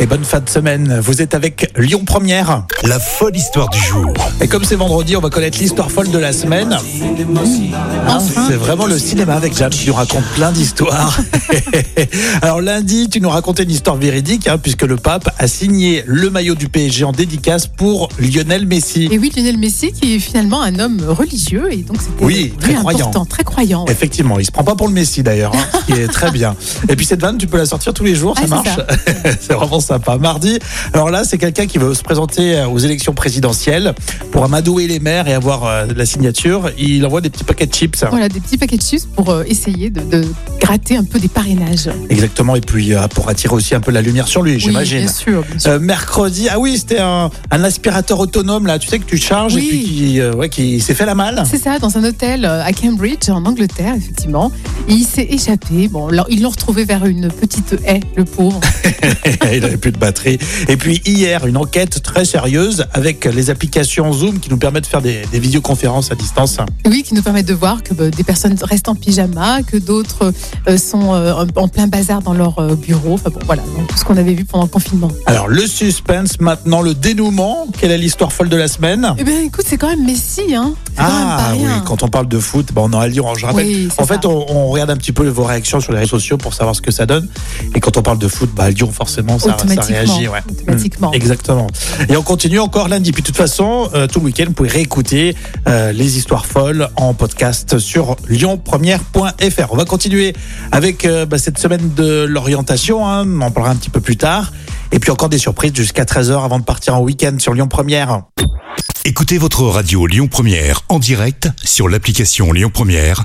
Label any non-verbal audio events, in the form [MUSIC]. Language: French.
Et bonne fin de semaine. Vous êtes avec Lyon Première. La folle histoire du jour. Et comme c'est vendredi, on va connaître l'histoire folle de la semaine. Hein, c'est vraiment le cinéma avec Jam qui nous raconte plein d'histoires. [LAUGHS] Alors lundi, tu nous racontais une histoire véridique, hein, puisque le pape a signé le maillot du PSG en dédicace pour Lionel Messi. Et oui, Lionel Messi, qui est finalement un homme religieux, et donc c'était Oui, très croyant. important, très croyant. ouais. Effectivement, il se prend pas pour le Messi d'ailleurs, hein, ce qui est très bien. [LAUGHS] Et puis cette vanne, tu peux la sortir tous les jours, ça Ah, c'est marche. [LAUGHS] c'est vraiment sympa. Mardi, alors là, c'est quelqu'un qui veut se présenter aux élections présidentielles pour amadouer les maires et avoir euh, la signature. Il envoie des petits paquets de chips. Voilà, des petits paquets de chips pour euh, essayer de, de gratter un peu des parrainages. Exactement, et puis euh, pour attirer aussi un peu la lumière sur lui, j'imagine. bien sûr, bien sûr. Euh, mercredi, ah oui, c'était un, un aspirateur autonome là, tu sais que tu charges Oui. et puis qui, euh, ouais, qui s'est fait la malle. C'est ça, dans un hôtel euh, à Cambridge, en Angleterre, effectivement. Il s'est échappé. Bon, alors, ils l'ont retrouvé vers une petite haie, le pauvre. [LAUGHS] il n'avait plus de batterie. Et puis hier, une enquête très sérieuse avec les applications Zoom qui nous permettent de faire des, des vidéoconférences à distance. Oui, qui nous permettent de voir que bah, des personnes restent en pyjama, que d'autres euh, sont euh, en plein bazar dans leur euh, bureau. Enfin bon, voilà, donc, tout ce qu'on avait vu pendant le confinement. Alors le suspense, maintenant le dénouement. Quelle est l'histoire folle de la semaine? Eh bien, écoute, c'est quand même Messi, hein. C'est quand même pas Ah oui, quand on parle de foot, bon, on est à Lyon, je rappelle. Oui, en fait, ça. on, on regarde un petit peu vos réactions sur les réseaux sociaux pour savoir ce que ça donne. Et quand on parle de foot, bah, Lyon, forcément, ça, réagit. Ouais. automatiquement. Mm, exactement. Et on continue encore lundi. Puis de toute façon, euh, tout le week-end, vous pouvez réécouter euh, les histoires folles en podcast sur lyonpremière.fr. On va continuer avec euh, bah, cette semaine de l'orientation. hein. On en parlera un petit peu plus tard. Et puis encore des surprises jusqu'à 13h avant de partir en week-end sur Lyon Première. Écoutez votre radio Lyon Première en direct sur l'application Lyon Première,